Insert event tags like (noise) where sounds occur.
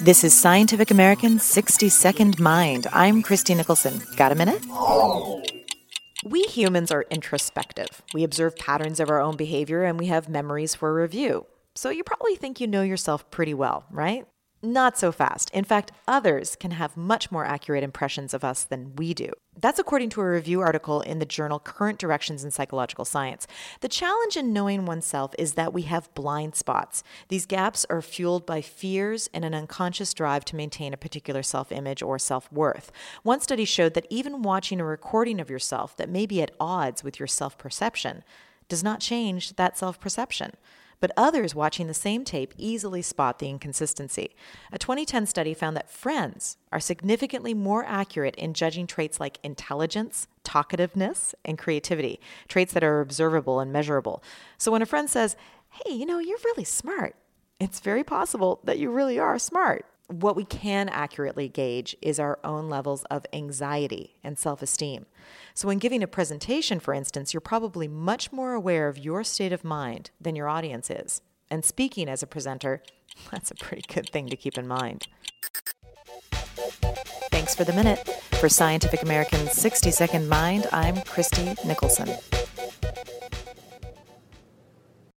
This is Scientific American's 60 Second Mind. I'm Christie Nicholson. Got a minute? We humans are introspective. We observe patterns of our own behavior and we have memories for review. So you probably think you know yourself pretty well, right? Not so fast. In fact, others can have much more accurate impressions of us than we do. That's according to a review article in the journal Current Directions in Psychological Science. The challenge in knowing oneself is that we have blind spots. These gaps are fueled by fears and an unconscious drive to maintain a particular self image or self worth. One study showed that even watching a recording of yourself that may be at odds with your self perception does not change that self perception but others watching the same tape easily spot the inconsistency. A 2010 study found that friends are significantly more accurate in judging traits like intelligence, talkativeness, and creativity, traits that are observable and measurable. So when a friend says, Hey, you know, you're really smart, it's very possible that you really are smart what we can accurately gauge is our own levels of anxiety and self esteem. So, when giving a presentation, for instance, you're probably much more aware of your state of mind than your audience is. And speaking as a presenter, (laughs) that's a pretty good thing to keep in mind. Thanks for the minute. For Scientific American's 60 Second Mind, I'm Christie Nicholson.